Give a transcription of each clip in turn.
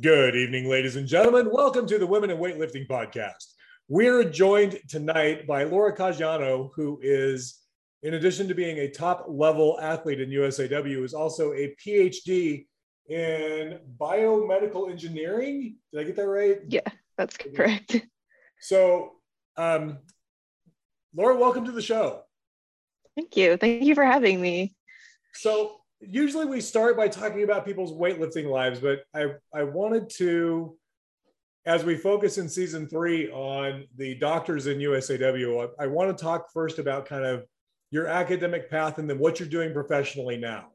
Good evening, ladies and gentlemen. Welcome to the Women in Weightlifting Podcast. We're joined tonight by Laura Caggiano, who is, in addition to being a top level athlete in USAW, is also a PhD in biomedical engineering. Did I get that right? Yeah, that's correct. So, um, Laura, welcome to the show. Thank you. Thank you for having me. So, usually we start by talking about people's weightlifting lives, but I, I wanted to, as we focus in season three on the doctors in USAW, I, I want to talk first about kind of your academic path and then what you're doing professionally now.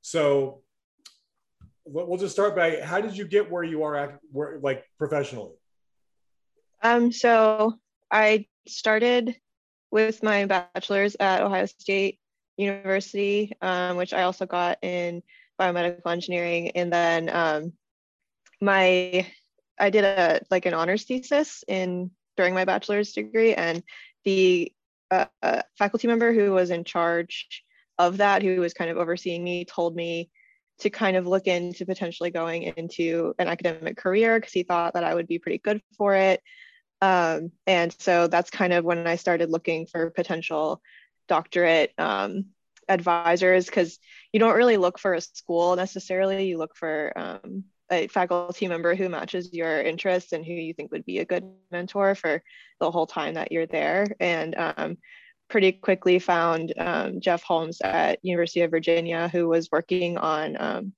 So we'll just start by how did you get where you are where, like professionally? Um, so I started with my bachelor's at Ohio State University, um, which I also got in biomedical engineering. And then um, my, I did a like an honors thesis in during my bachelor's degree, and the uh, uh, faculty member who was in charge of that, who was kind of overseeing me, told me to kind of look into potentially going into an academic career because he thought that I would be pretty good for it. Um, and so that's kind of when I started looking for potential doctorate um, advisors because you don't really look for a school necessarily. You look for um, a faculty member who matches your interests and who you think would be a good mentor for the whole time that you're there. And um, pretty quickly found um, Jeff Holmes at University of Virginia, who was working on um,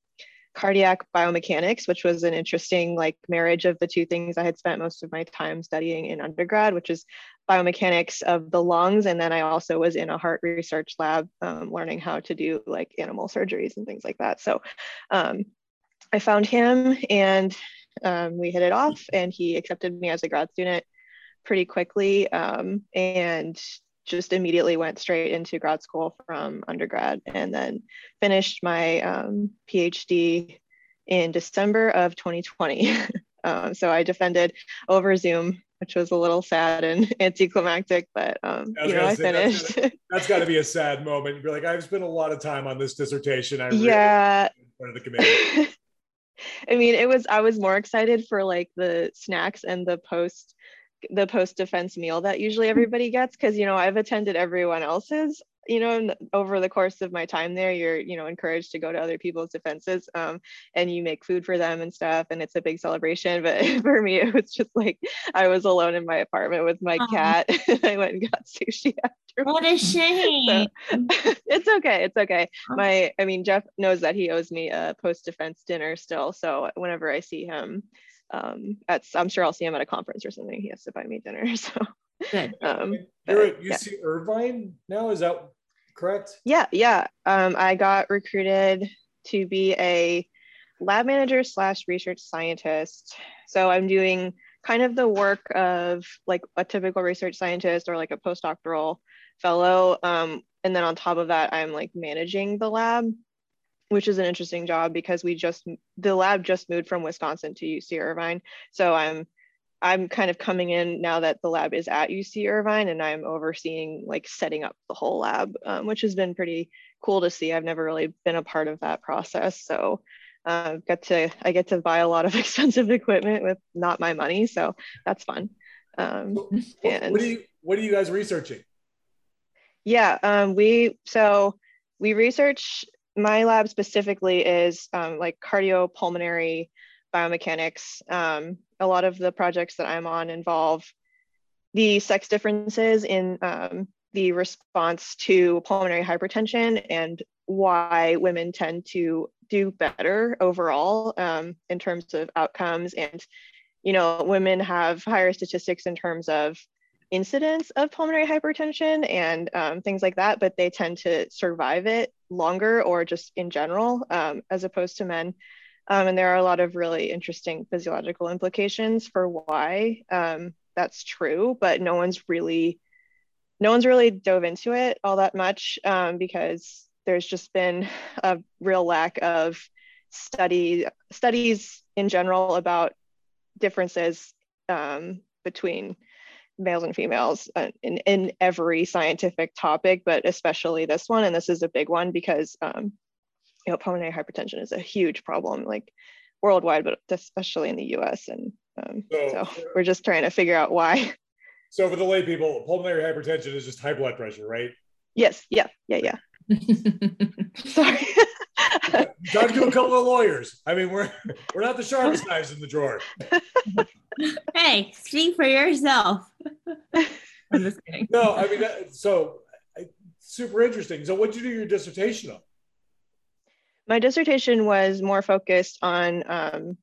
cardiac biomechanics, which was an interesting like marriage of the two things I had spent most of my time studying in undergrad, which is biomechanics of the lungs. And then I also was in a heart research lab um, learning how to do like animal surgeries and things like that. So um, I found him and um, we hit it off and he accepted me as a grad student pretty quickly um, and just immediately went straight into grad school from undergrad and then finished my um, PhD in December of 2020. um, so I defended over Zoom, which was a little sad and anticlimactic, but um, you know, I say, finished. that's, got to be a sad moment. You're like, I've spent a lot of time on this dissertation. I yeah. Really the committee. I mean, it was I was more excited for like the snacks and the post the post defense meal that usually hmm. everybody gets because you know I've attended everyone else's you know over the course of my time there you're you know encouraged to go to other people's defenses um, and you make food for them and stuff and it's a big celebration but for me it was just like i was alone in my apartment with my cat i went and got sushi after what a shame so, it's okay it's okay my i mean jeff knows that he owes me a post defense dinner still so whenever i see him um, at I'm sure I'll see him at a conference or something. He has to buy me dinner. So good. Um, You're at UC yeah. Irvine now, is that correct? Yeah, yeah. Um, I got recruited to be a lab manager slash research scientist. So I'm doing kind of the work of like a typical research scientist or like a postdoctoral fellow. Um, and then on top of that, I'm like managing the lab which is an interesting job because we just the lab just moved from Wisconsin to UC Irvine. So I'm I'm kind of coming in now that the lab is at UC Irvine and I'm overseeing like setting up the whole lab, um, which has been pretty cool to see. I've never really been a part of that process. So uh, get to I get to buy a lot of expensive equipment with not my money. So that's fun. Um, and what are you what are you guys researching? Yeah, um, we so we research my lab specifically is um, like cardiopulmonary biomechanics. Um, a lot of the projects that I'm on involve the sex differences in um, the response to pulmonary hypertension and why women tend to do better overall um, in terms of outcomes. And, you know, women have higher statistics in terms of incidence of pulmonary hypertension and um, things like that, but they tend to survive it longer or just in general, um, as opposed to men. Um, and there are a lot of really interesting physiological implications for why um, that's true, but no one's really no one's really dove into it all that much um, because there's just been a real lack of study studies in general about differences um, between males and females uh, in, in every scientific topic, but especially this one. And this is a big one because, um, you know, pulmonary hypertension is a huge problem. Like worldwide, but especially in the US. And um, so, so we're just trying to figure out why. So for the lay people, pulmonary hypertension is just high blood pressure, right? Yes. Yeah. Yeah. Yeah. Sorry. Talk to a couple of lawyers. I mean, we're we're not the sharpest knives in the drawer. hey, speak for yourself. I'm just kidding. No, I mean, so super interesting. So, what did you do your dissertation on? My dissertation was more focused on um,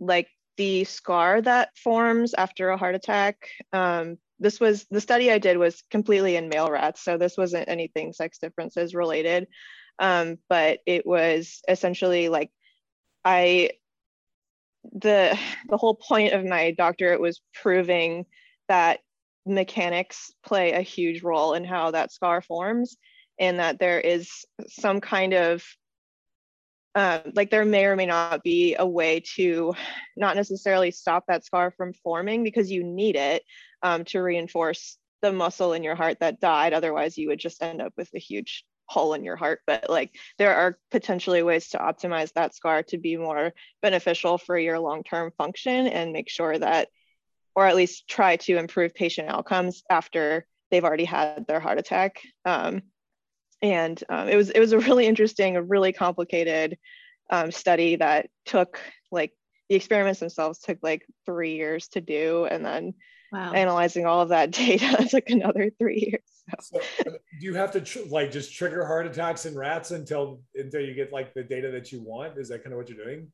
like the scar that forms after a heart attack. Um, this was the study I did was completely in male rats, so this wasn't anything sex differences related. Um, but it was essentially like I the the whole point of my doctorate was proving that mechanics play a huge role in how that scar forms and that there is some kind of um, like there may or may not be a way to not necessarily stop that scar from forming because you need it um, to reinforce the muscle in your heart that died. Otherwise, you would just end up with a huge hole in your heart. But like there are potentially ways to optimize that scar to be more beneficial for your long term function and make sure that, or at least try to improve patient outcomes after they've already had their heart attack. Um, and um, it was it was a really interesting, a really complicated um, study that took like the experiments themselves took like three years to do, and then wow. analyzing all of that data took another three years. So. so do you have to tr- like just trigger heart attacks in rats until until you get like the data that you want? Is that kind of what you're doing?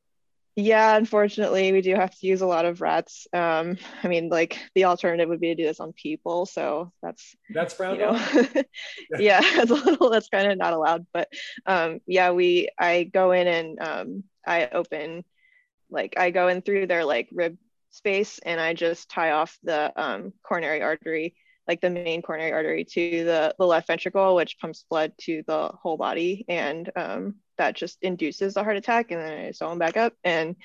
Yeah, unfortunately, we do have to use a lot of rats. Um, I mean, like the alternative would be to do this on people, so that's that's frowned you know, yeah, it's a little that's kind of not allowed. But um, yeah, we I go in and um, I open like I go in through their like rib space and I just tie off the um, coronary artery, like the main coronary artery to the the left ventricle, which pumps blood to the whole body, and um, that just induces a heart attack and then I sew them back up. And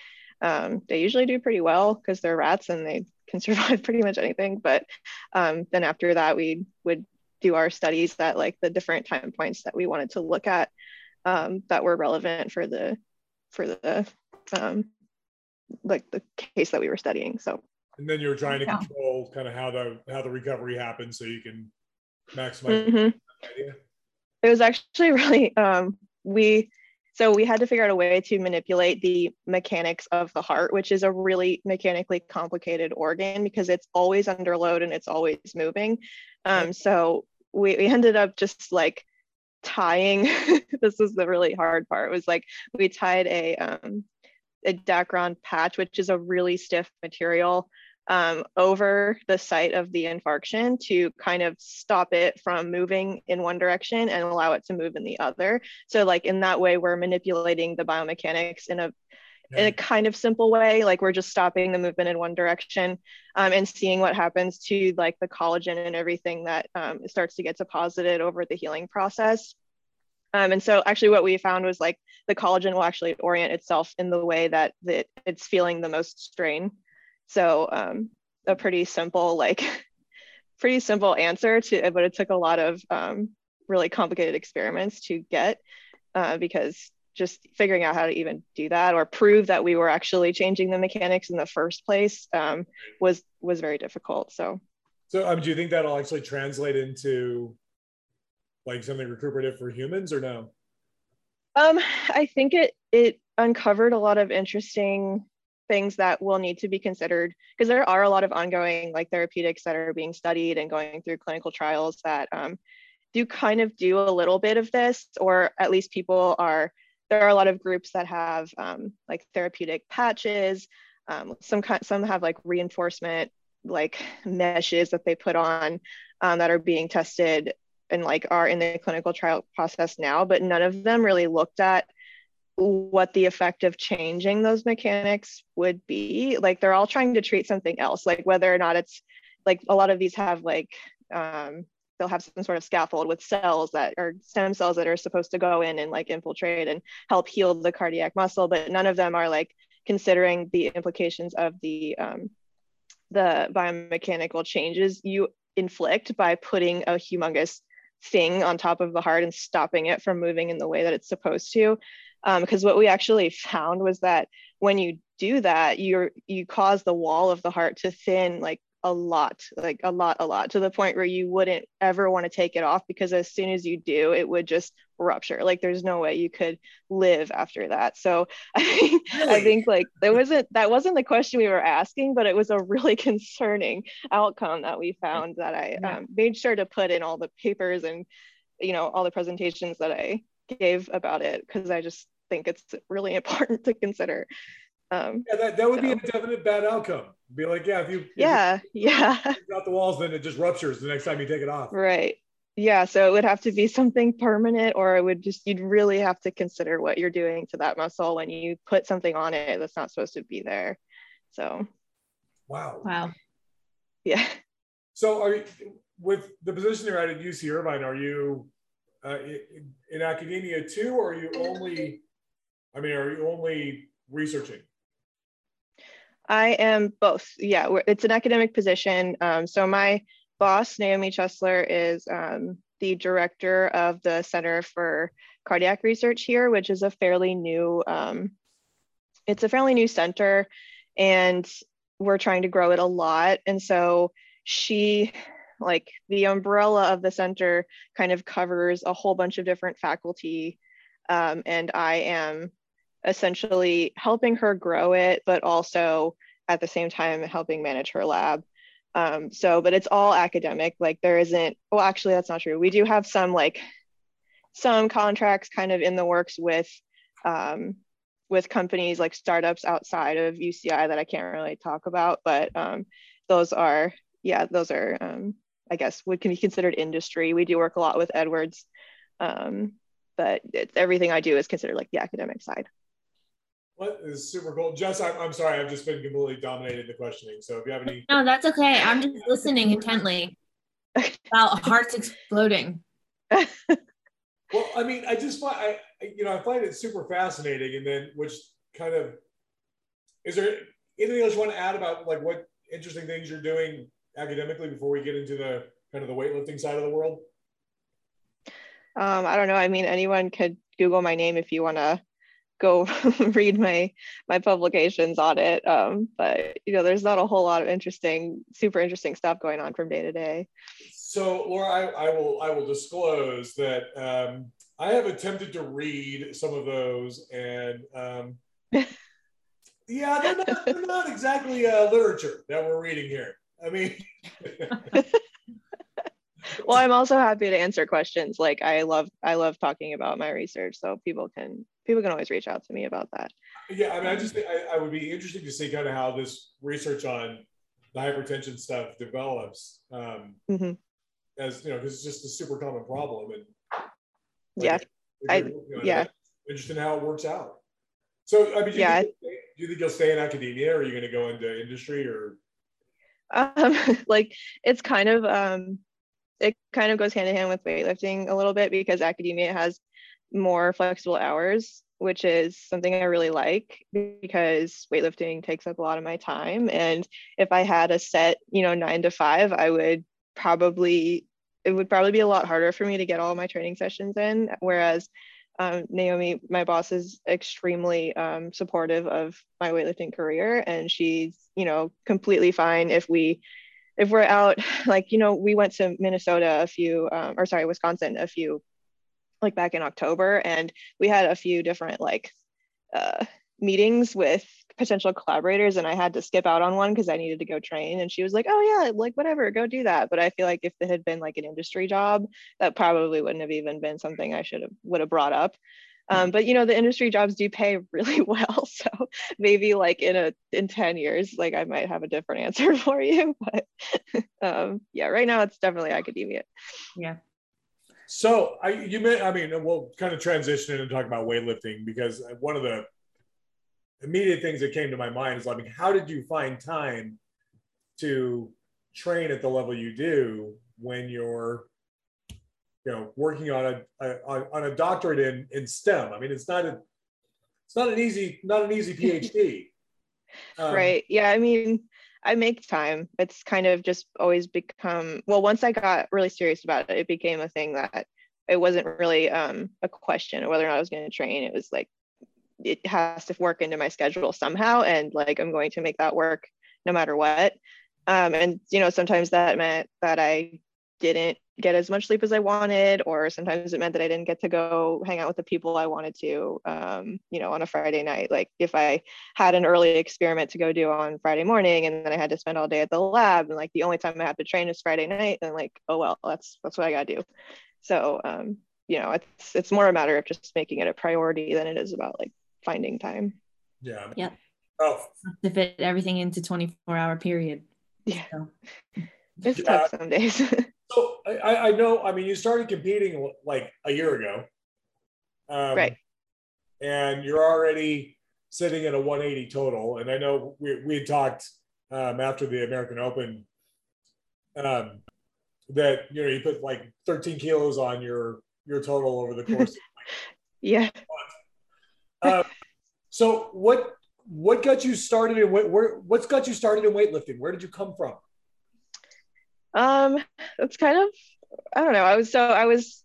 um, they usually do pretty well because they're rats and they can survive pretty much anything. But um, then after that, we would do our studies at like the different time points that we wanted to look at um, that were relevant for the for the um, like the case that we were studying. So. And then you're trying to yeah. control kind of how the how the recovery happens so you can maximize. Mm-hmm. It was actually really um, we so we had to figure out a way to manipulate the mechanics of the heart, which is a really mechanically complicated organ because it's always under load and it's always moving. Um, so we, we ended up just like tying, this is the really hard part, it was like we tied a, um, a Dacron patch, which is a really stiff material um, over the site of the infarction to kind of stop it from moving in one direction and allow it to move in the other. So like in that way, we're manipulating the biomechanics in a in a kind of simple way like we're just stopping the movement in one direction um, and seeing what happens to like the collagen and everything that um, starts to get deposited over the healing process. Um, and so actually what we found was like the collagen will actually orient itself in the way that, that it's feeling the most strain so um, a pretty simple, like pretty simple answer to, but it took a lot of um, really complicated experiments to get uh, because just figuring out how to even do that or prove that we were actually changing the mechanics in the first place um, was was very difficult. So, so um, do you think that'll actually translate into like something recuperative for humans or no? Um, I think it it uncovered a lot of interesting things that will need to be considered because there are a lot of ongoing like therapeutics that are being studied and going through clinical trials that um, do kind of do a little bit of this or at least people are there are a lot of groups that have um, like therapeutic patches. Um, some some have like reinforcement like meshes that they put on um, that are being tested and like are in the clinical trial process now but none of them really looked at what the effect of changing those mechanics would be. Like they're all trying to treat something else like whether or not it's like a lot of these have like um, they'll have some sort of scaffold with cells that are stem cells that are supposed to go in and like infiltrate and help heal the cardiac muscle but none of them are like considering the implications of the um, the biomechanical changes you inflict by putting a humongous thing on top of the heart and stopping it from moving in the way that it's supposed to because um, what we actually found was that when you do that, you're you cause the wall of the heart to thin like a lot, like a lot, a lot, to the point where you wouldn't ever want to take it off because as soon as you do, it would just rupture. Like there's no way you could live after that. So I think really? I think like there wasn't that wasn't the question we were asking, but it was a really concerning outcome that we found that I yeah. um, made sure to put in all the papers and you know all the presentations that I gave about it because I just think it's really important to consider. Um, yeah, that, that would so. be a definite bad outcome. Be like, yeah, if you if yeah you, yeah got the walls, then it just ruptures the next time you take it off. Right. Yeah. So it would have to be something permanent, or it would just you'd really have to consider what you're doing to that muscle when you put something on it that's not supposed to be there. So. Wow. Wow. Yeah. So are you with the position you're at at UC Irvine? Are you uh, in, in academia too, or are you only? I mean, are you only researching? I am both. Yeah, it's an academic position. Um, so my boss, Naomi Chesler, is um, the director of the Center for Cardiac Research here, which is a fairly new. Um, it's a fairly new center, and we're trying to grow it a lot. And so she, like the umbrella of the center, kind of covers a whole bunch of different faculty, um, and I am essentially helping her grow it, but also at the same time helping manage her lab. Um, so, but it's all academic. Like there isn't, well, actually, that's not true. We do have some like some contracts kind of in the works with um, with companies like startups outside of UCI that I can't really talk about, but um, those are, yeah, those are, um, I guess, would can be considered industry. We do work a lot with Edwards, um, but everything I do is considered like the academic side. What is super cool? Jess, I'm, I'm sorry, I've just been completely dominated the questioning. So if you have any. No, that's okay. I'm just listening intently about hearts exploding. well, I mean, I just find, I, you know, I find it super fascinating. And then, which kind of, is there anything else you want to add about like what interesting things you're doing academically before we get into the kind of the weightlifting side of the world? Um, I don't know. I mean, anyone could Google my name if you want to go read my my publications on it. Um, but you know, there's not a whole lot of interesting, super interesting stuff going on from day to day. So, Laura, I, I will I will disclose that um, I have attempted to read some of those, and um, yeah, they're not, they're not exactly uh, literature that we're reading here. I mean. well i'm also happy to answer questions like i love i love talking about my research so people can people can always reach out to me about that. Yeah, I mean, I just think I, I would be interesting to see kind of how this research on the hypertension stuff develops. Um, mm-hmm. As you know, because it's just a super common problem, and like, yeah, I you know, yeah, interested in how it works out. So, I mean, do yeah, you, think, do you think you'll stay in academia, or are you going to go into industry, or? Um, like it's kind of um, it kind of goes hand in hand with weightlifting a little bit because academia has more flexible hours, which is something I really like because weightlifting takes up a lot of my time. And if I had a set, you know, nine to five, I would probably, it would probably be a lot harder for me to get all my training sessions in. Whereas um, Naomi, my boss, is extremely um, supportive of my weightlifting career, and she's, you know, completely fine if we, if we're out. Like, you know, we went to Minnesota a few, um, or sorry, Wisconsin a few like back in October, and we had a few different like uh, meetings with potential collaborators, and I had to skip out on one because I needed to go train. And she was like, "Oh yeah, like whatever, go do that." But I feel like if it had been like an industry job, that probably wouldn't have even been something I should have would have brought up. Um, but you know the industry jobs do pay really well so maybe like in a in 10 years like i might have a different answer for you but um, yeah right now it's definitely academia yeah so I you may I mean we'll kind of transition and talk about weightlifting because one of the immediate things that came to my mind is I mean how did you find time to train at the level you do when you're you know working on a, a on a doctorate in in STEM? I mean it's not a it's not an easy not an easy PhD um, right. Yeah I mean I make time. It's kind of just always become well. Once I got really serious about it, it became a thing that it wasn't really um, a question of whether or not I was going to train. It was like it has to work into my schedule somehow and like i'm going to make that work no matter what um, and you know sometimes that meant that i didn't get as much sleep as i wanted or sometimes it meant that i didn't get to go hang out with the people i wanted to um, you know on a friday night like if i had an early experiment to go do on friday morning and then i had to spend all day at the lab and like the only time i have to train is friday night then like oh well that's that's what i gotta do so um, you know it's it's more a matter of just making it a priority than it is about like finding time Yeah. Yeah. Oh, to fit everything into 24 hour period. Yeah. So, it's Yeah. tough some days so I- I, know. I mean, you started competing like a year ago, um, Right. And you're already sitting at a 180 total. And I know we we had talked um, after the American Open um, that you know you put like 13 kilos on your your total over the course. yeah uh, so what what got you started in weight? Where what's got you started in weightlifting? Where did you come from? Um, it's kind of, I don't know. I was so I was,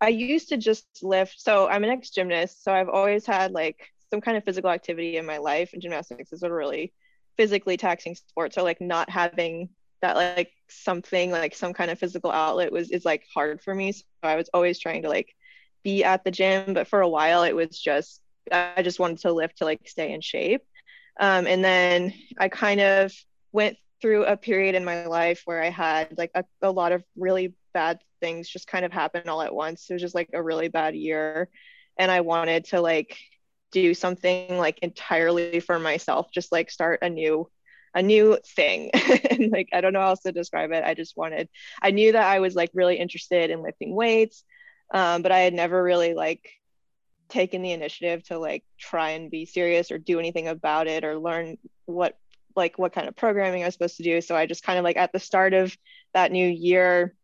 I used to just lift. So I'm an ex gymnast. So I've always had like some kind of physical activity in my life, and gymnastics is a really physically taxing sport. So like not having that like something like some kind of physical outlet was is like hard for me. So I was always trying to like be at the gym, but for a while it was just I just wanted to lift to like stay in shape. Um, and then I kind of went through a period in my life where I had like a, a lot of really bad things just kind of happen all at once. It was just like a really bad year. And I wanted to like do something like entirely for myself, just like start a new a new thing. and like I don't know how else to describe it. I just wanted I knew that I was like really interested in lifting weights. Um, but I had never really like taken the initiative to like try and be serious or do anything about it or learn what like what kind of programming I was supposed to do. So I just kind of like at the start of that new year,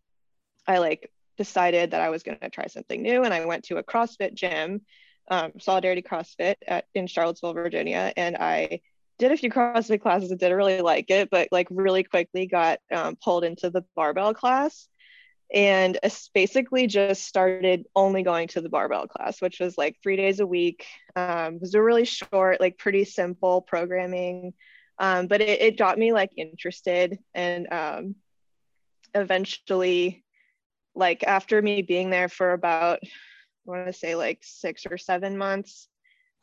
I like decided that I was going to try something new, and I went to a CrossFit gym, um, Solidarity CrossFit at, in Charlottesville, Virginia, and I did a few CrossFit classes and didn't really like it, but like really quickly got um, pulled into the barbell class and basically just started only going to the barbell class which was like three days a week um, it was a really short like pretty simple programming um, but it, it got me like interested and um, eventually like after me being there for about i want to say like six or seven months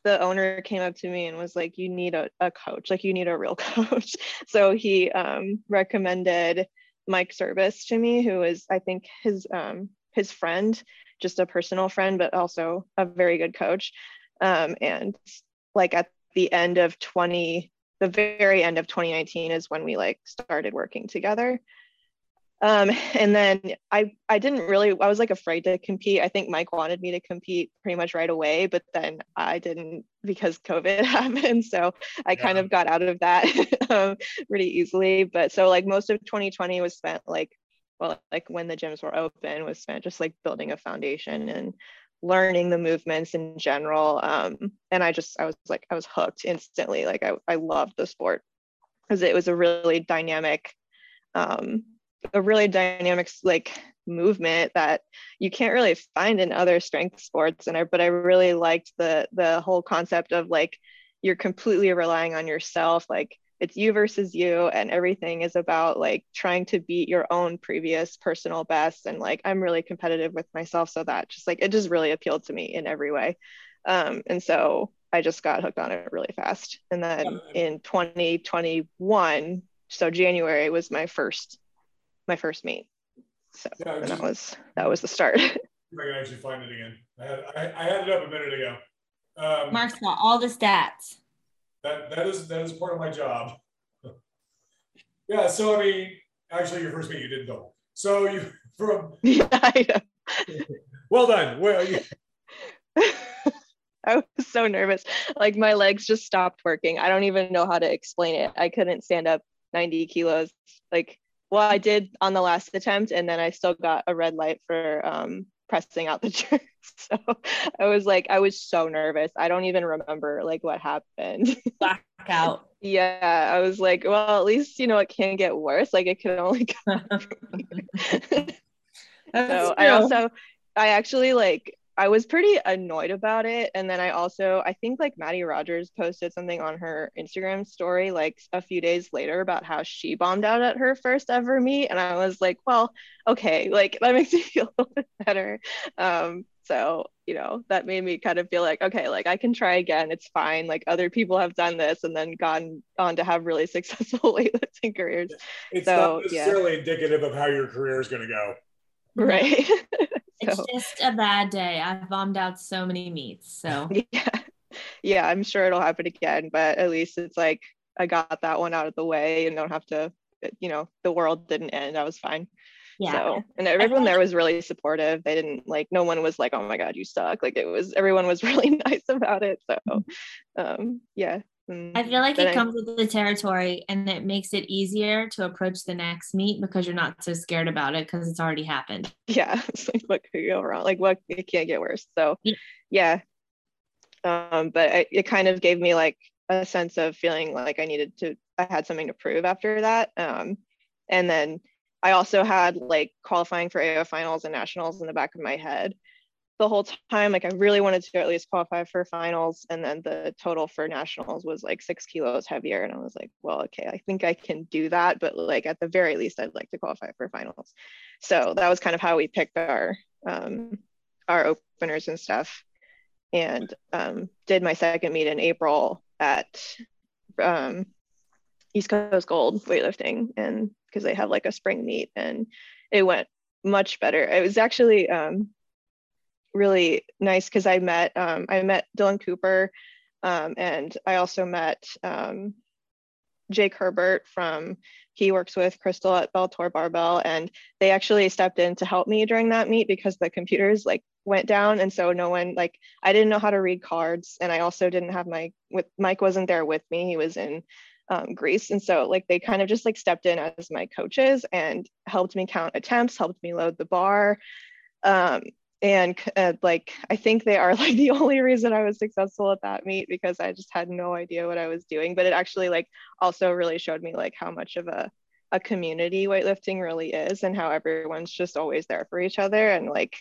the owner came up to me and was like you need a, a coach. Like you need a real coach. So he um, recommended mike service to me who is i think his um, his friend just a personal friend but also a very good coach. Um, and like at the end of 20 the very end of 2019 is when we like started working together um, and then I I didn't really I was like afraid to compete. I think Mike wanted me to compete pretty much right away, but then I didn't because COVID happened. So I kind of got out of that um, pretty easily. But so like most of 2020 was spent like well like when the gyms were open was spent just like building a foundation and learning the movements in general. Um, and I just I was like I was hooked instantly. Like I I loved the sport because it was a really dynamic um, a really dynamic like movement that you can't really find in other strength sports and I but I really liked the the whole concept of like you're completely relying on yourself like it's you versus you and everything is about like trying to beat your own previous personal best and like I'm really competitive with myself so that just like it just really appealed to me in every way um, and so I just got hooked on it really fast and then in 2021 so January was my first my first meet. So Yeah, just- that was that was the start. I can actually find it again. I had, I, I had it up a minute ago. Um, Mark's got all the stats. That that is that is part of my job. yeah. So I mean, actually, your first meet you didn't double. So you from yeah, well done. Well, you, I was so nervous. Like my legs just stopped working. I don't even know how to explain it. I couldn't stand up 90 kilos. Like, well, I did on the last attempt, and then I still got a red light for um, pressing out the jerk. So I was like, I was so nervous. I don't even remember like what happened. Blackout. yeah, I was like, well, at least you know it can't get worse. Like it can only That's so I also I actually like I was pretty annoyed about it. And then I also, I think like Mattie Rogers posted something on her Instagram story like a few days later about how she bombed out at her first ever meet. And I was like, well, okay, like that makes me feel a little bit better. Um, so, you know, that made me kind of feel like, okay, like I can try again. It's fine. Like other people have done this and then gone on to have really successful weightlifting careers. It's So, not necessarily indicative of how your career is going to go. Right. It's just a bad day. I've bombed out so many meets. So yeah. Yeah, I'm sure it'll happen again, but at least it's like I got that one out of the way and don't have to, you know, the world didn't end. I was fine. yeah. So, and everyone there was really supportive. They didn't like, no one was like, oh my God, you suck. Like it was, everyone was really nice about it. So, um, yeah. And I feel like it I- comes with the territory and it makes it easier to approach the next meet because you're not so scared about it because it's already happened. yeah, it's like what could go wrong? Like what it can't get worse. So Yeah. yeah. Um, but I, it kind of gave me like a sense of feeling like I needed to I had something to prove after that. Um, and then I also had like qualifying for AO finals and nationals in the back of my head the whole time. Like I really wanted to at least qualify for finals. And then the total for nationals was like six kilos heavier. And I was like, well, okay, I think I can do that. But like at the very least, I'd like to qualify for finals. So that was kind of how we picked our um, our openers and stuff. And um, did my second meet in April at um, East Coast Gold weightlifting, and because they have like a spring meet, and it went much better. It was actually um, really nice because I met um, I met Dylan Cooper, um, and I also met um, Jake Herbert from he works with Crystal at Beltor Barbell, and they actually stepped in to help me during that meet because the computers like went down, and so no one like I didn't know how to read cards, and I also didn't have my with Mike wasn't there with me. He was in um, Greece, and so like they kind of just like stepped in as my coaches and helped me count attempts, helped me load the bar. Um, and uh, like i think they are like the only reason i was successful at that meet because i just had no idea what i was doing but it actually like also really showed me like how much of a, a community weightlifting really is and how everyone's just always there for each other and like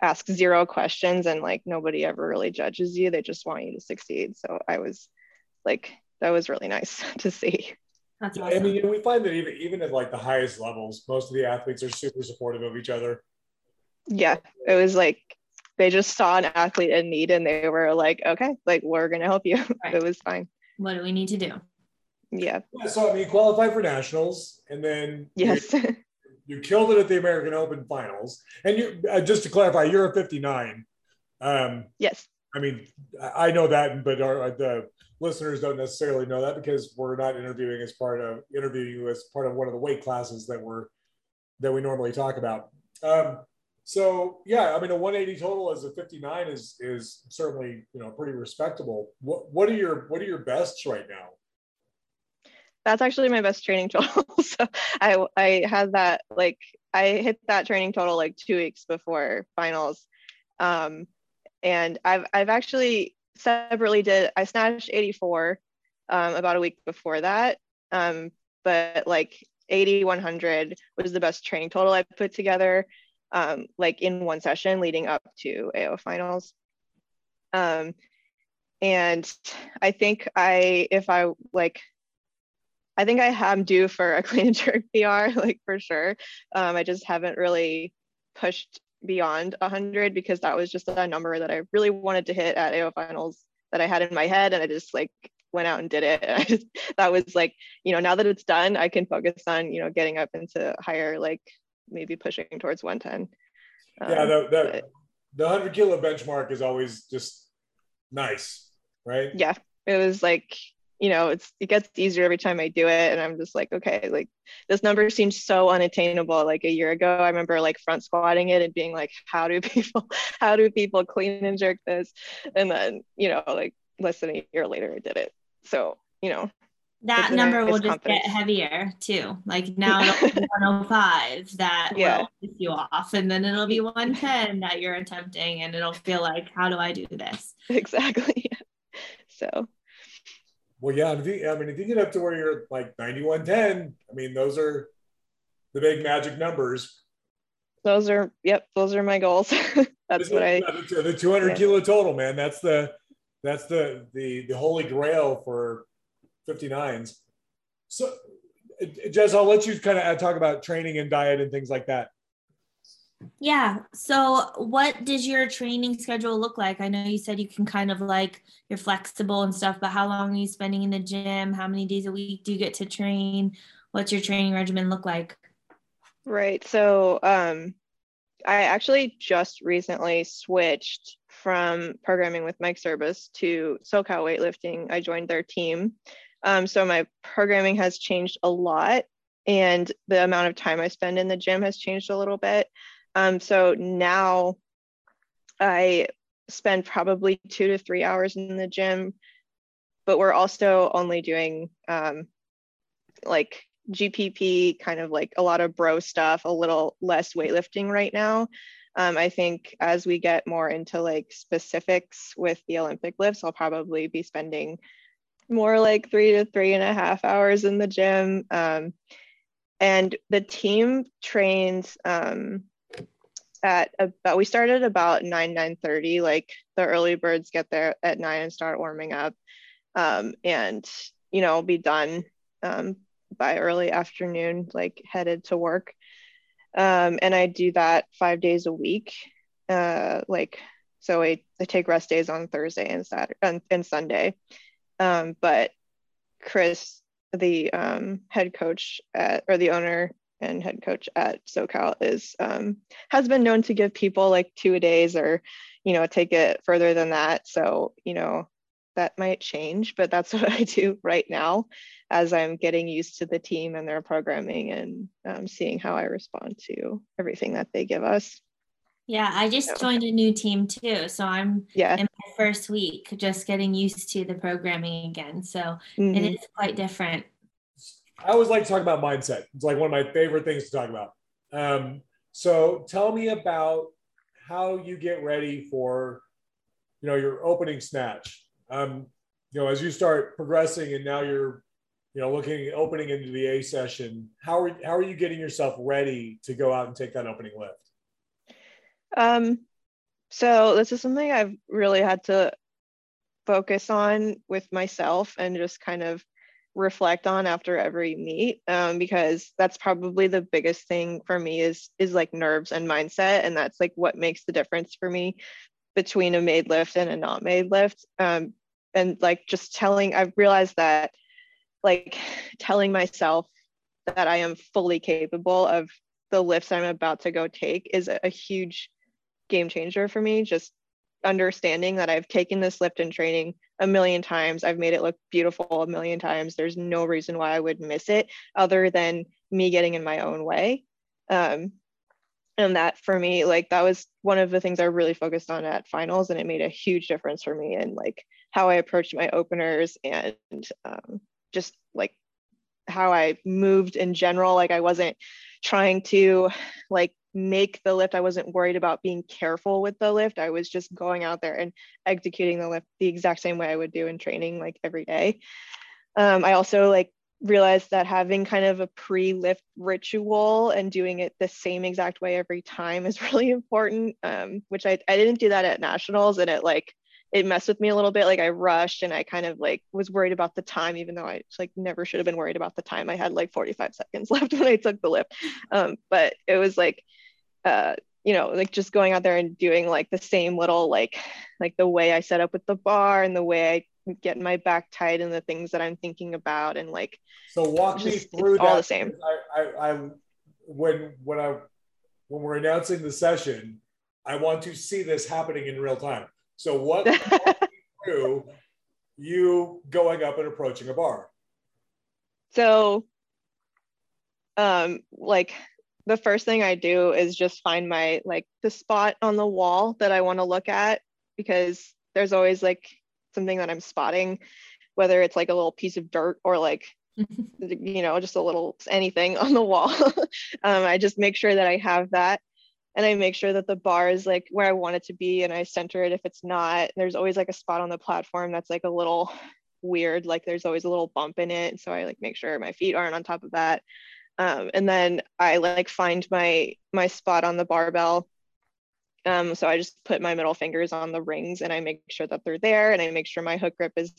ask zero questions and like nobody ever really judges you they just want you to succeed so i was like that was really nice to see That's I awesome. mean, we find that even even at like the highest levels, most of the athletes are super supportive of each other. Yeah it was like they just saw an athlete in need and they were like okay like we're gonna help you Right. it was fine what do we need to do? yeah Yeah, so I mean, you qualify for nationals, and then yes you, killed it at the American Open finals. And you uh, just to clarify, you're a 59. Um, yes I mean, I I know that, but our, the listeners don't necessarily know that because we're not interviewing as part of interviewing you as part of one of the weight classes that we're that we normally talk about. Um, so yeah, I mean, a 180 total as a 59 is is certainly you know pretty respectable. What what are your what are your bests right now? that's actually my best training total so i i had that like i hit that training total like two weeks before finals um and i've i've actually separately did i snatched 84 um about a week before that um but like 80 100 was the best training total i put together um like in one session leading up to ao finals um and i think i if i like I think I am due for a clean and jerk PR, like for sure. Um, I just haven't really pushed beyond 100 because that was just a number that I really wanted to hit at AO finals that I had in my head, and I just like went out and did it. And I just that was like, you know, now that it's done, I can focus on you know getting up into higher, like maybe pushing towards 110. yeah, Um, the, the, but- the 100 kilo benchmark is always just nice, right? yeah, it was like you know it's it gets easier every time i do it and i'm just like okay like this number seems so unattainable like a year ago i remember like front squatting it and being like how do people how do people clean and jerk this and then you know like less than a year later i did it so you know That number will just confidence. get heavier too. Like now it'll be 105 that Yeah. will piss you off, and then it'll be 110 that you're attempting, and it'll feel like, how do I do this? exactly so Well, yeah. If you, I mean, if you get up to where you're like 9110, I mean, those are the big magic numbers. those are yep those are my goals that's what I. The 200 yeah. kilo total, man. That's the that's the the the holy grail for 59s. So, Jess, I'll let you kind of talk about training and diet and things like that. Yeah. So, what does your training schedule look like? I know you said you can kind of like you're flexible and stuff, but how long are you spending in the gym? How many days a week do you get to train? What's your training regimen look like? Right. So, um, I actually just recently switched from programming with Mike Service to SoCal Weightlifting. I joined their team. Um, so my programming has changed a lot and the amount of time I spend in the gym has changed a little bit. Um, so now I spend probably two to three hours in the gym, but we're also only doing um, like GPP, kind of like a lot of bro stuff, a little less weightlifting right now. Um, I think as we get more into like specifics with the Olympic lifts, I'll probably be spending more like three to three and a half hours in the gym. Um, and the team trains um, at about we started about 9 9 30 like the early birds get there at 9 and start warming up. Um, and you know be done um, by early afternoon like headed to work. Um, and i do that five days a week. Uh, like so I, I take rest days on thursday and saturday and, and sunday um, but chris the um, head coach at, or the owner and head coach at SoCal is um, has been known to give people like two a days or you know take it further than that. So you know that might change, but that's what I do right now as I'm getting used to the team and their programming and um, seeing how I respond to everything that they give us. Yeah, I just joined a new team too. So I'm yeah. In my first week just getting used to the programming again. So mm-hmm. it is quite different. I always like to talk about mindset. It's like one of my favorite things to talk about. Um, so tell me about how you get ready for, you know, your opening snatch. Um, you know, as you start progressing and now you're, you know, looking opening into the A session. How are how are you getting yourself ready to go out and take that opening lift? Um, so this is something I've really had to focus on with myself and just kind of reflect on after every meet um, because that's probably the biggest thing for me is is like nerves and mindset and that's like what makes the difference for me between a made lift and a not made lift um, and like just telling i've realized that like telling myself that i am fully capable of the lifts i'm about to go take is a, a huge game changer for me just understanding that I've taken this lift in training a million times. I've made it look beautiful a million times. There's no reason why I would miss it other than me getting in my own way. Um, and that for me, like that was one of the things I really focused on at finals, and it made a huge difference for me in like how I approached my openers and um, just like how I moved in general. Like I wasn't trying to like make the lift. I wasn't worried about being careful with the lift. I was just going out there and executing the lift the exact same way I would do in training, like every day. Um, I also like realized that having kind of a pre-lift ritual and doing it the same exact way every time is really important. Um, which I, I didn't do that at nationals, and it like it messed with me a little bit. Like I rushed and I kind of like was worried about the time, even though I like never should have been worried about the time. I had like 45 seconds left when I took the lift. Um, but it was like uh, you know, like just going out there and doing like the same little like like the way I set up with the bar and the way I get my back tight and the things that I'm thinking about and like so walk just, me through all the same. I, I, I when when I when we're announcing the session, I want to see this happening in real time. So what through you going up and approaching a bar? So um like the first thing I do is just find my like the spot on the wall that I want to look at because there's always like something that I'm spotting, whether it's like a little piece of dirt or like you know just a little anything on the wall. um, I just make sure that I have that, and I make sure that the bar is like where I want it to be, and I center it if it's not. There's always like a spot on the platform that's like a little weird, like there's always a little bump in it, so I like make sure my feet aren't on top of that um, and then I like find my my spot on the barbell Um, so I just put my middle fingers on the rings and I make sure that they're there and I make sure my hook grip is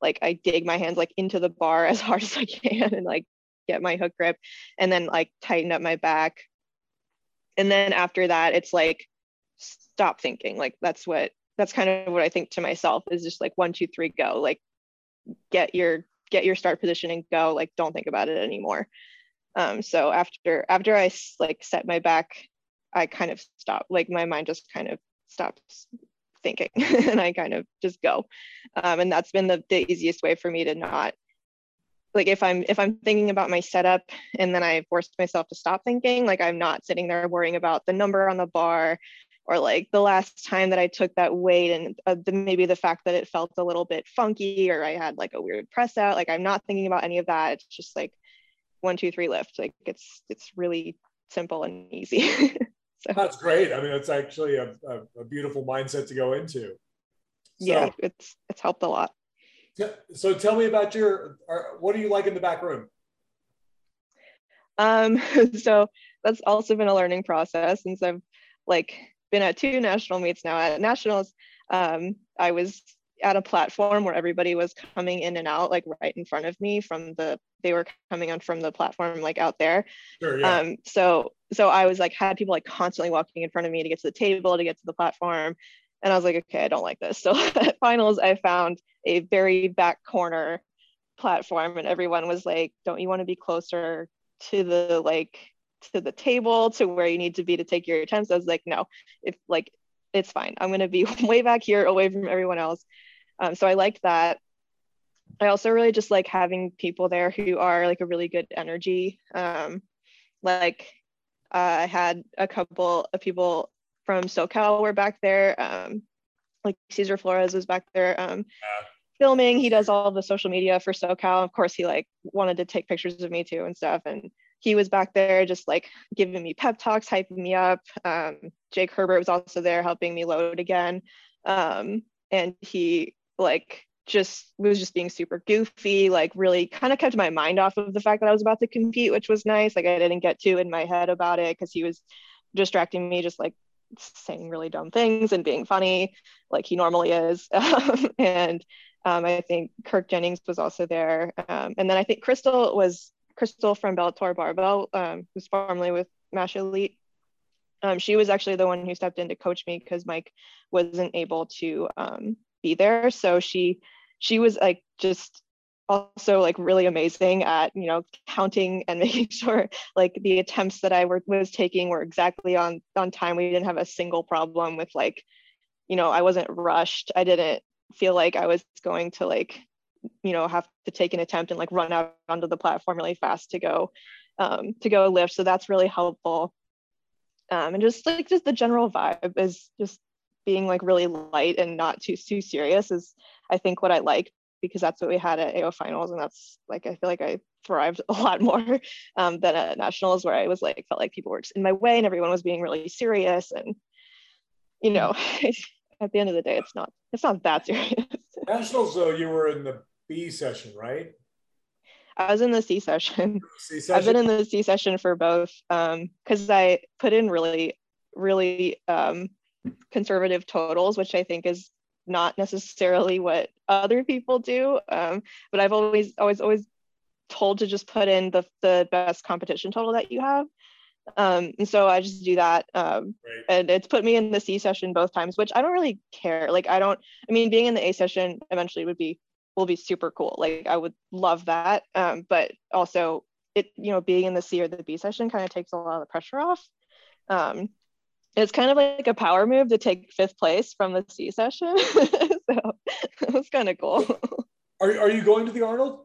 like I dig my hands like into the bar as hard as I can and like get my hook grip and then like tighten up my back. And then after that, it's like stop thinking. Like that's what that's kind of what I think to myself is just like one, two, three, go. Like get your get your start position and go. Like don't think about it anymore. Um, so after after I like set my back, I kind of stop. Like my mind just kind of stops thinking and I kind of just go. Um, and that's been the, the easiest way for me to not like if I'm if I'm thinking about my setup and then I force myself to stop thinking, like I'm not sitting there worrying about the number on the bar or like the last time that I took that weight and uh, the, maybe the fact that it felt a little bit funky or I had like a weird press out. Like I'm not thinking about any of that. It's just like one, two, three lift. Like it's it's really simple and easy. so. That's great. I mean, it's actually a, a, a beautiful mindset to go into. So, yeah, it's it's helped a lot. So tell me about your. What do you like in the back room? Um, so that's also been a learning process since I've like been at two national meets now. At nationals, um, I was at a platform where everybody was coming in and out like right in front of me from the they were coming on from the platform like out there sure, yeah. um so so i was like had people like constantly walking in front of me to get to the table to get to the platform and i was like okay i don't like this so at finals i found a very back corner platform and everyone was like don't you want to be closer to the like to the table to where you need to be to take your attempts i was like no if like it's fine. I'm to be way back here away from everyone else. Um, so I liked that. I also really just like having people there who are like a really good energy. Um, like uh, I had a couple of people from SoCal we were back there. Um, like Cesar Flores was back there um, filming. He does all the social media for SoCal. Of course, he like wanted to take pictures of me too and stuff. And he was back there just like giving me pep talks, hyping me up. Um, Jake Herbert was also there helping me load again. Um, and he like just was just being super goofy, like really kind of kept my mind off of the fact that I was about to compete, which was nice. Like I didn't get too in my head about it because he was distracting me, just like saying really dumb things and being funny, like he normally is. and um, I think Kirk Jennings was also there. Um, and then I think Crystal was Crystal from Bellator Barbell, um, who's formerly with Mash Elite. Um, she was actually the one who stepped in to coach me because Mike wasn't able to um, be there. So she she was like just also like really amazing at you know counting and making sure like the attempts that I were, was taking were exactly on on time. We didn't have a single problem with like you know I wasn't rushed. I didn't feel like I was going to like you know have to take an attempt and like run out onto the platform really fast to go um, to go lift so that's really helpful um, and just like just the general vibe is just being like really light and not too too serious is i think what i like because that's what we had at AO finals and that's like I feel like I thrived a lot more um, than at nationals where I was like felt like people were just in my way and everyone was being really serious and you know at the end of the day it's not it's not that serious. nationals though you were in the B session, right? I was in the C session. C session. I've been in the C session for both because um, I put in really, really um, conservative totals, which I think is not necessarily what other people do. Um, but I've always, always, always told to just put in the, the best competition total that you have. Um, and so I just do that. Um, right. And it's put me in the C session both times, which I don't really care. Like, I don't, I mean, being in the A session eventually would be will be super cool. Like I would love that. Um, but also it, you know, being in the C or the B session kind of takes a lot of the pressure off. Um, it's kind of like a power move to take fifth place from the C session. so it was kind of cool. Are, are you going to the Arnold?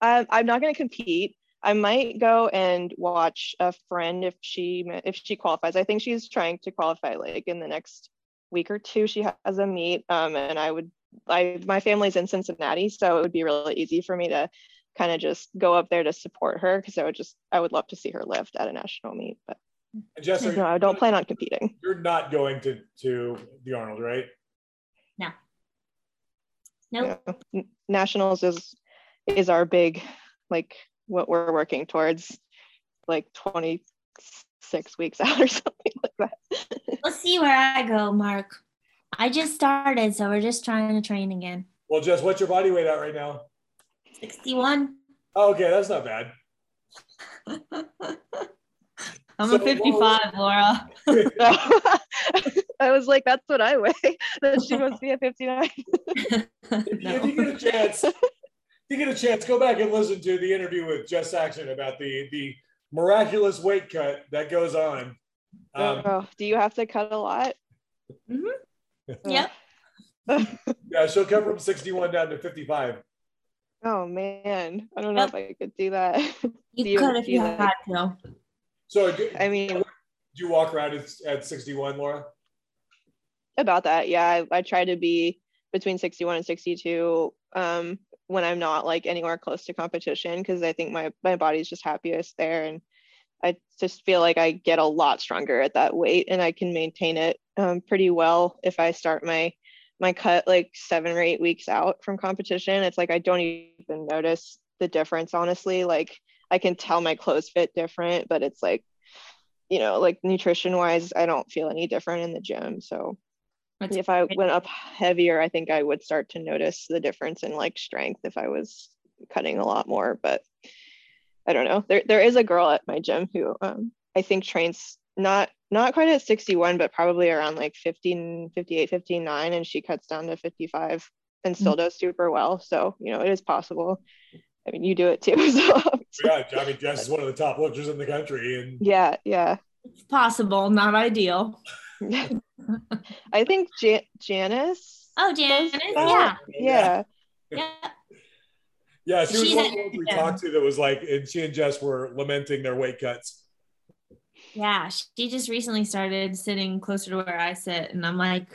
Um, I'm not going to compete. I might go and watch a friend if she if she qualifies. I think she's trying to qualify like in the next week or two. She has a meet, um, and I would I my family's in Cincinnati, so it would be really easy for me to kind of just go up there to support her because I would just I would love to see her lift at a national meet. But Jess, no, I don't plan on competing. You're not going to to the Arnold, right? No. Nope. No. Nationals is is our big like what we're working towards like 26 weeks out or something like that. Let's see where I go, Mark. I just started, so we're just trying to train again. Well, Jess, what's your body weight at right now? 61. Oh, okay, that's not bad. I'm So a what 55, Laura. I was like, that's what I weigh. Then she must be a 59. If No. you get a chance, if you get a chance, go back and listen to the interview with Jess Saxon about the the miraculous weight cut that goes on. Um, oh, do you have to cut a lot? Yep. yeah, she'll come from 61 down to 55. Oh man, I don't know Yep. if I could do that. You Do you could if you had to. So do, I mean, do you walk around at, at 61, Laura? about that, yeah. I, I try to be between 61 and 62 um, when I'm not like anywhere close to competition because I think my my body's just happiest there, and I just feel like I get a lot stronger at that weight, and I can maintain it um, pretty well if I start my my cut like seven or eight weeks out from competition. It's like I don't even notice the difference, honestly. Like I can tell my clothes fit different, but it's like, you know, like nutrition wise, I don't feel any different in the gym. So That's if I went up heavier, I think I would start to notice the difference in like strength if I was cutting a lot more. But I don't know. There there is a girl at my gym who um, I think trains not not quite at 61, but probably around like 15, 58, 59, and she cuts down to 55 and still does super well. So, you know, it is possible. I mean, you do it too. So Yeah, I mean, Jess is one of the top lifters in the country. And yeah, yeah. It's possible, not ideal. I think Jan- Janice. Oh, Janice, does yeah. Yeah. Yeah. yeah, she was She's one a- of the ones we yeah. talked to that was like, and she and Jess were lamenting their weight cuts. Yeah, she just recently started sitting closer to where I sit, and I'm like,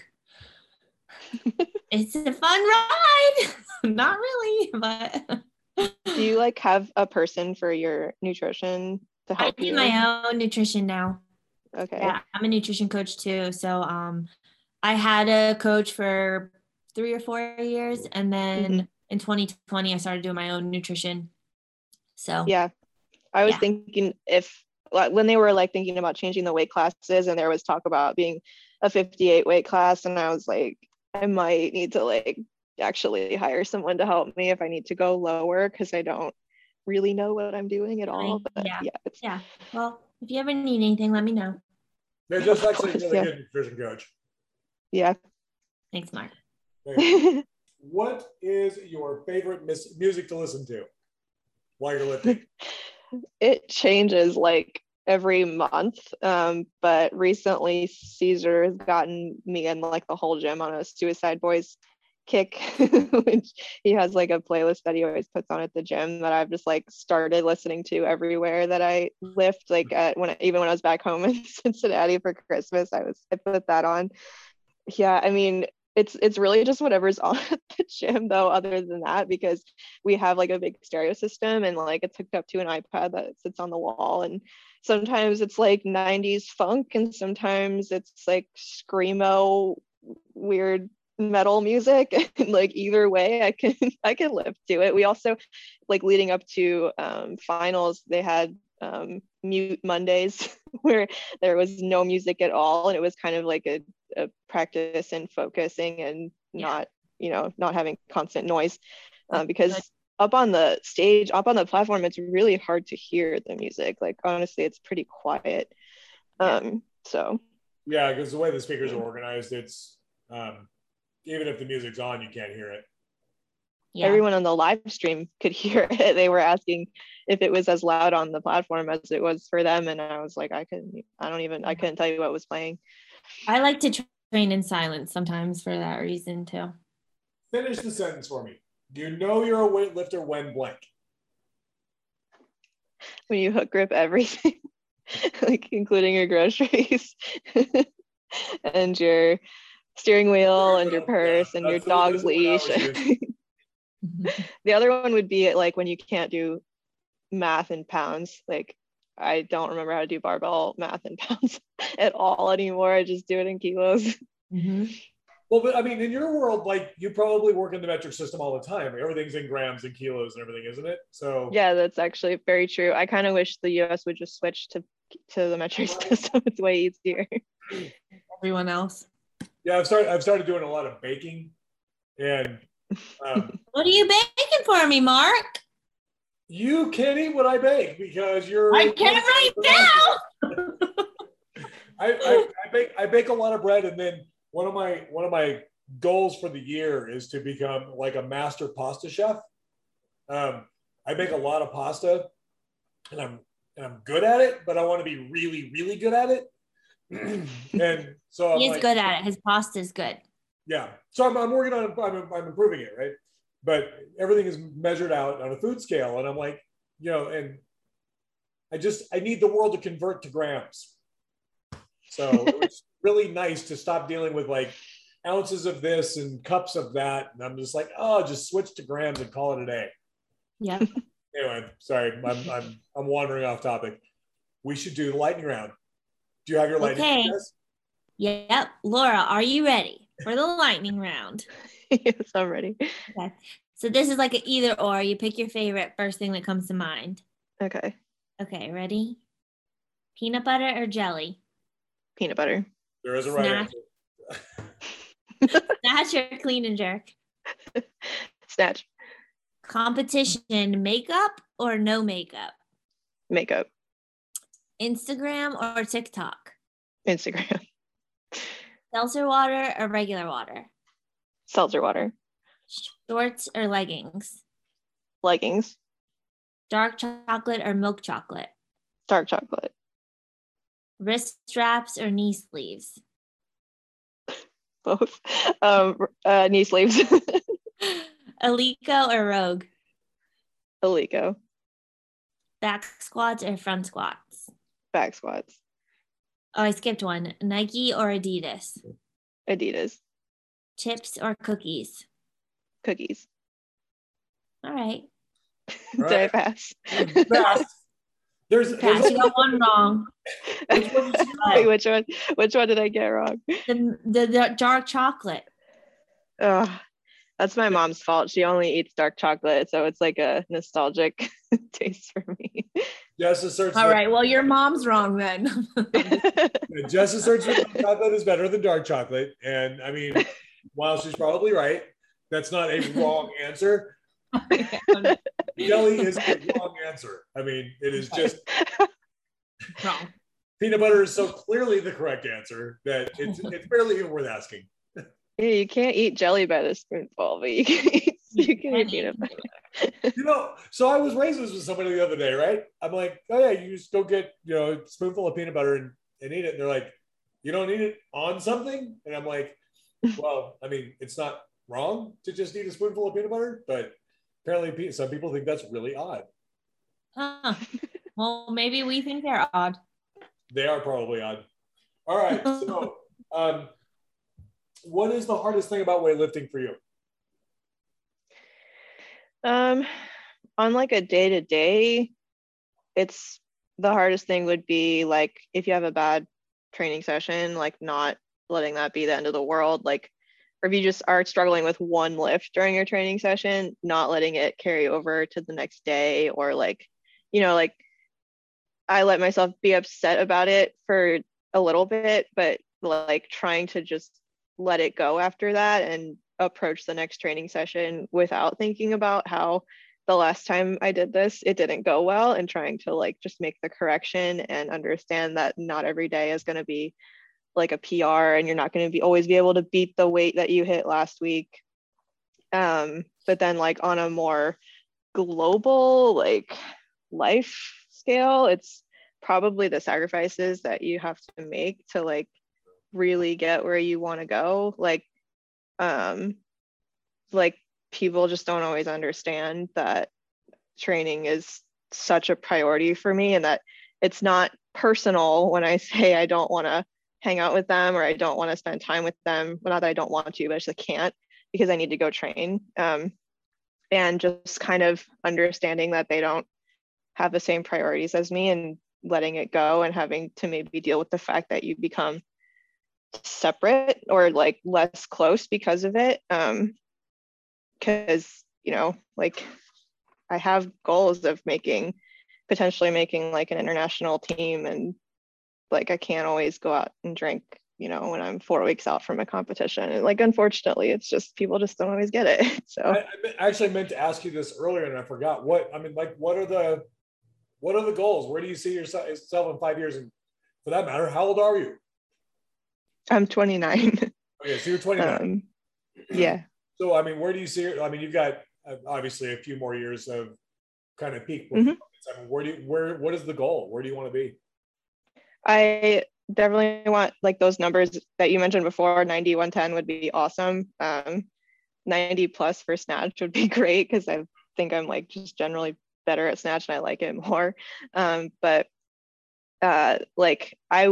it's a fun ride. Not really, but Do you like have a person for your nutrition to I help do you? my own nutrition now. Okay. Yeah, I'm a nutrition coach too. So um, I had a coach for three or four years, and then Mm-hmm. in 2020 I started doing my own nutrition. So Yeah. I was Yeah. thinking if like, when they were like thinking about changing the weight classes and there was talk about being a 58 weight class and I was like I might need to like actually hire someone to help me if I need to go lower because I don't really know what I'm doing at all. But yeah. yeah, it's yeah. Well, if you ever need anything, let me know. They're just Of actually a course, really yeah. good nutrition coach. yeah. Thanks, Mark. Okay. what is your favorite mis- music to listen to while you're lifting? it changes like every month. Um, but recently Caesar has gotten me and like the whole gym on a Suicide Boys kick, which he has like a playlist that he always puts on at the gym that I've just like started listening to everywhere that I lift. Like at, when even when I was back home in Cincinnati for Christmas, I was I put that on. Yeah, I mean it's it's really just whatever's on at the gym though other than that because we have like a big stereo system and like it's hooked up to an ipad that sits on the wall and sometimes it's like 90s funk and sometimes it's like screamo weird metal music and like either way i can i can live to it. We also like leading up to um, finals they had um, mute mondays where there was no music at all and it was kind of like a, a practice and focusing and Yeah. not you know not having constant noise um, because up on the stage up on the platform it's really hard to hear the music. Like honestly it's pretty quiet. Um so. Yeah, because the way the speakers are organized, it's um, even if the music's on, you can't hear it. Yeah. everyone on the live stream could hear it they were asking if it was as loud on the platform as it was for them and i was like i couldn't i don't even i couldn't tell you what was playing I like to train in silence sometimes for that reason too. Finish the sentence for me. You know you're a weightlifter when blank. when you hook grip everything like including your groceries and your steering wheel and your Yeah, purse and your dog's that's the one I leash the other one would be like when you can't do math in pounds like i don't remember how to do barbell math in pounds at all anymore i just do it in kilos Mhm. Well, but I mean, in your world, like you probably work in the metric system all the time. Everything's in grams and kilos and everything, isn't it? So yeah that's actually very true i kind of wish the us would just switch to to the metric system. It's way easier. Everyone else. Yeah, I've started. I've started doing a lot of baking, and um, What are you baking for me, Mark? you can't eat what I bake because you're. I can't right now. I, I, I bake. I bake a lot of bread, and then one of my one of my goals for the year is to become like a master pasta chef. Um, I make a lot of pasta, and I'm and I'm good at it, but I want to be really, really good at it. and so He's like, good at it. His pasta is good. yeah. So I'm, I'm working on I'm, I'm improving it, right? But everything is measured out on a food scale, and I'm like, you know, and I just I need the world to convert to grams. So it was really nice to stop dealing with like ounces of this and cups of that, and I'm just like, oh, just switch to grams and call it a day. Yeah. Anyway, sorry, I'm I'm I'm wandering off topic. We should do the lightning round. Do you have your lightning Okay. round? guys? Yep. Laura, are you ready for the lightning round? yes, I'm ready. Okay. So this is like an either or. You pick your favorite first thing that comes to mind. Okay. Okay, ready? Peanut butter or jelly? Peanut butter. There is a right Snack. answer. Snatch or clean and jerk? Snatch. Competition makeup or no makeup? Makeup. Instagram or TikTok? Instagram. Seltzer water or regular water? Seltzer water. Shorts or leggings? Leggings. Dark chocolate or milk chocolate? Dark chocolate. Wrist straps or knee sleeves? Both. Um, uh, knee sleeves. Eleiko or Rogue? Eleiko. Back squats or front squats? Back squats. Oh, I skipped one. Nike or Adidas? Adidas. Chips or cookies? Cookies. All right. All Did right. pass? Pass. There's, there's Pass. You got one wrong. Wait, which one? Which one did I get wrong? The, the, the dark chocolate. Ugh, that's my mom's fault. She only eats dark chocolate, so it's like a nostalgic taste for me. Jess asserts All that- right. Well, your mom's wrong then. Jess asserts that milk chocolate is better than dark chocolate. And I mean, while she's probably right, that's not a wrong answer. Jelly is a wrong answer. I mean, it is just wrong. peanut butter is so clearly the correct answer that it's it's barely even worth asking. Yeah, you can't eat jelly by the spoonful, but you can eat, you can eat peanut butter. You know, so I was raising this with somebody the other day, right? I'm like, oh yeah, you just go get you know a spoonful of peanut butter and, and eat it. And they're like, you don't eat it on something? And I'm like, well, I mean, it's not wrong to just eat a spoonful of peanut butter, but apparently some people think that's really odd. Huh. Well, maybe we think they're odd. They are probably odd. All right. So, um, what is the hardest thing about weightlifting for you? Um, on like a day to day, it's the hardest thing would be like if you have a bad training session, like not letting that be the end of the world. Like, or if you just are struggling with one lift during your training session, not letting it carry over to the next day, or like, you know, like I let myself be upset about it for a little bit, but like trying to just let it go after that and approach the next training session without thinking about how the last time I did this, it didn't go well, and trying to like just make the correction and understand that not every day is going to be like a PR and you're not going to be always be able to beat the weight that you hit last week. Um, but then like on a more global like life scale, it's probably the sacrifices that you have to make to like really get where you want to go. Like um like people just don't always understand that training is such a priority for me and that it's not personal when I say I don't want to hang out with them or I don't want to spend time with them. Well, not that I don't want to, but I just can't because I need to go train. Um, and just kind of understanding that they don't have the same priorities as me and letting it go and having to maybe deal with the fact that you become separate or like less close because of it. Um, because you know, like I have goals of making potentially making like an international team and like I can't always go out and drink, you know, when I'm four weeks out from a competition. And like unfortunately, it's just people just don't always get it. So I, I actually meant to ask you this earlier and I forgot. What I mean, like, what are the what are the goals? Where do you see yourself in five years? And for that matter, how old are you? I'm 29. Okay, so you're 29. Um, yeah. So I mean, where do you see? I mean, you've got uh, obviously a few more years of kind of peak. Mm-hmm. I mean, where do you, where what is the goal? Where do you want to be? I definitely want like those numbers that you mentioned before 90 110 would be awesome um 90 plus for snatch would be great because i think i'm like just generally better at snatch and i like it more um but uh like i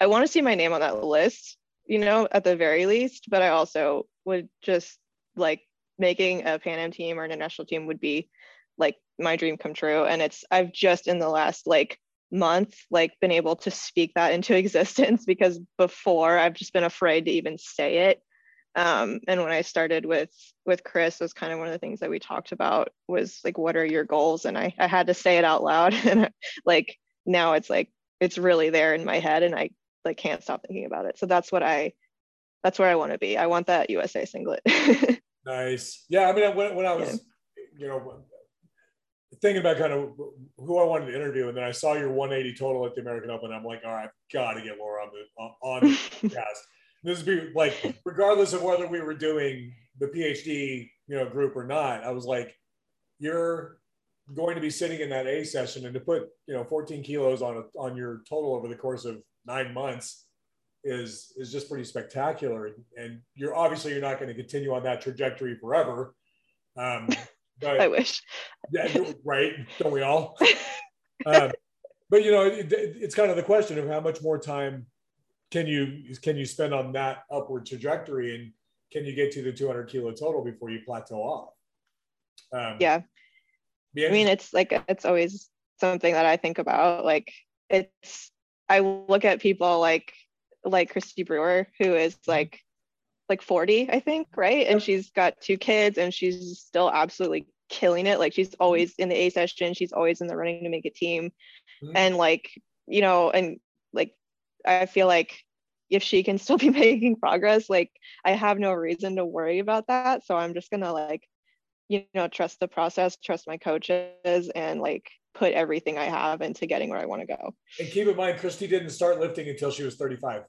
i want to see my name on that list you know at the very least but i also would just like making a pan am team or an international team would be like my dream come true. And it's i've just in the last like month like been able to speak that into existence because before I've just been afraid to even say it. Um, and when I started with with Chris was kind of one of the things that we talked about was like what are your goals? And I, I had to say it out loud. And like now it's like it's really there in my head and I like can't stop thinking about it. So that's what I that's where I want to be. I want that USA singlet. nice. Yeah, I mean when, when I was yeah. you know thinking about kind of who I wanted to interview, and then I saw your 180 total at the American Open. I'm like, all right, I've got to get Laura on the on the podcast. This would be like, regardless of whether we were doing the PhD, you know, group or not. I was like, you're going to be sitting in that A session, and to put you know 14 kilos on a, on your total over the course of nine months is is just pretty spectacular. And you're obviously you're not going to continue on that trajectory forever. Um, but, I wish. Yeah, right. Don't we all? um, but you know, it, it's kind of the question of how much more time can you can you spend on that upward trajectory, and can you get to the 200 kilo total before you plateau off? Um, yeah. I mean, it's like it's always something that I think about. Like, it's I look at people like like Christy Brewer, who is mm-hmm. like like 40, I think, right? And she's got two kids and she's still absolutely killing it. Like she's always in the A session, she's always in the running to make a team. Mm-hmm. And like, you know, and like I feel like if she can still be making progress, like I have no reason to worry about that. So I'm just gonna like, you know, trust the process, trust my coaches, and like put everything I have into getting where I want to go. And keep in mind, Christy didn't start lifting until she was 35.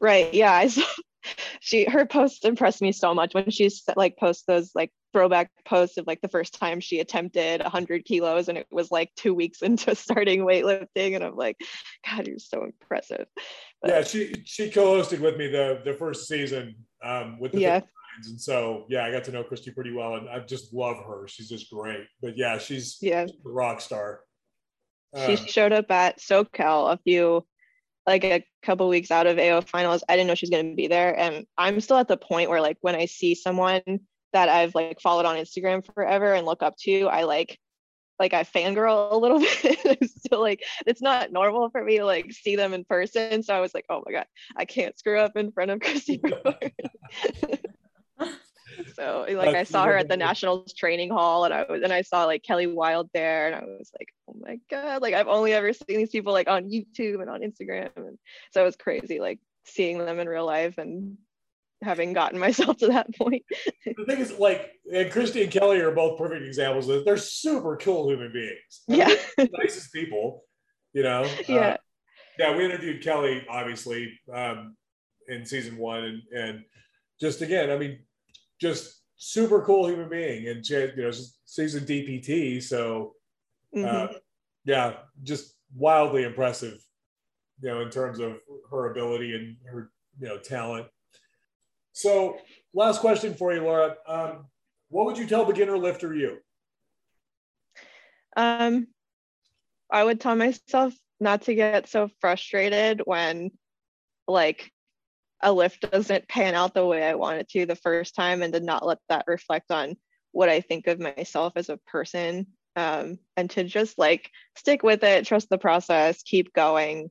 Right. Yeah. I saw she her posts impressed me so much when she's like posts those like throwback posts of like the first time she attempted 100 kilos and it was like two weeks into starting weightlifting and i'm like god you're so impressive but, yeah she she co-hosted with me the the first season um with the yeah and so yeah i got to know christy pretty well and i just love her she's just great but yeah she's yeah she's a rock star she um, showed up at socal a few like a couple weeks out of AO finals, I didn't know she's going to be there. And I'm still at the point where like when I see someone that I've like followed on Instagram forever and look up to, I like like I fangirl a little bit. so like it's not normal for me to like see them in person. So I was like, oh my god, I can't screw up in front of Christy so like I saw her at the Nationals training hall and I was and I saw like Kelly Wild there and I was like, oh my God, like I've only ever seen these people like on YouTube and on Instagram. And so it was crazy like seeing them in real life and having gotten myself to that point. the thing is like and Christy and Kelly are both perfect examples of they're super cool human beings. I yeah. Nicest people, you know. Yeah. Uh, yeah, we interviewed Kelly obviously um, in season one and and just again, I mean, just super cool human being, and she, you know, she's a DPT, so uh, mm-hmm. yeah, just wildly impressive, you know, in terms of her ability and her you know talent. So, last question for you, Laura. Um, what would you tell beginner lifter you? Um, I would tell myself not to get so frustrated when like a lift doesn't pan out the way I want it to the first time and to not let that reflect on what I think of myself as a person um, and to just like stick with it, trust the process, keep going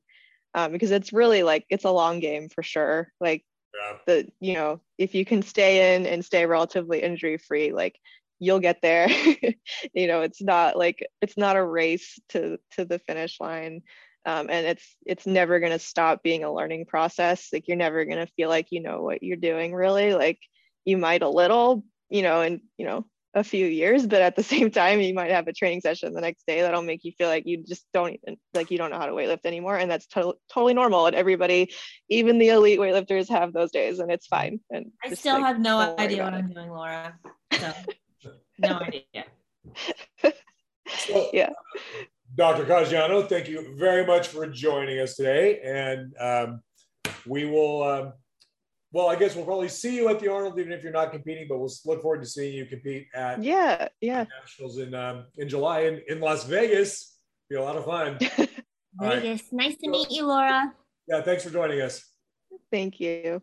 um, because it's really like it's a long game for sure. Like yeah. the, you know, if you can stay in and stay relatively injury free, like you'll get there. you know, it's not like it's not a race to to the finish line. Um, and it's it's never going to stop being a learning process. Like you're never going to feel like you know what you're doing really. Like you might a little you know and you know a few years but at the same time you might have a training session the next day that'll make you feel like you just don't even like you don't know how to weightlift anymore. And that's to- totally normal. And everybody even the elite weightlifters have those days and it's fine. And i still like, have no idea what i'm doing laura. So no idea. So, yeah dr caggiano thank you very much for joining us today and um, we will um, well, I guess we'll probably see you at the Arnold, even if you're not competing. But we'll look forward to seeing you compete at yeah, yeah nationals in um, in July in, in Las Vegas. Be a lot of fun. Vegas, right. nice to meet you, Laura. Yeah, thanks for joining us. Thank you.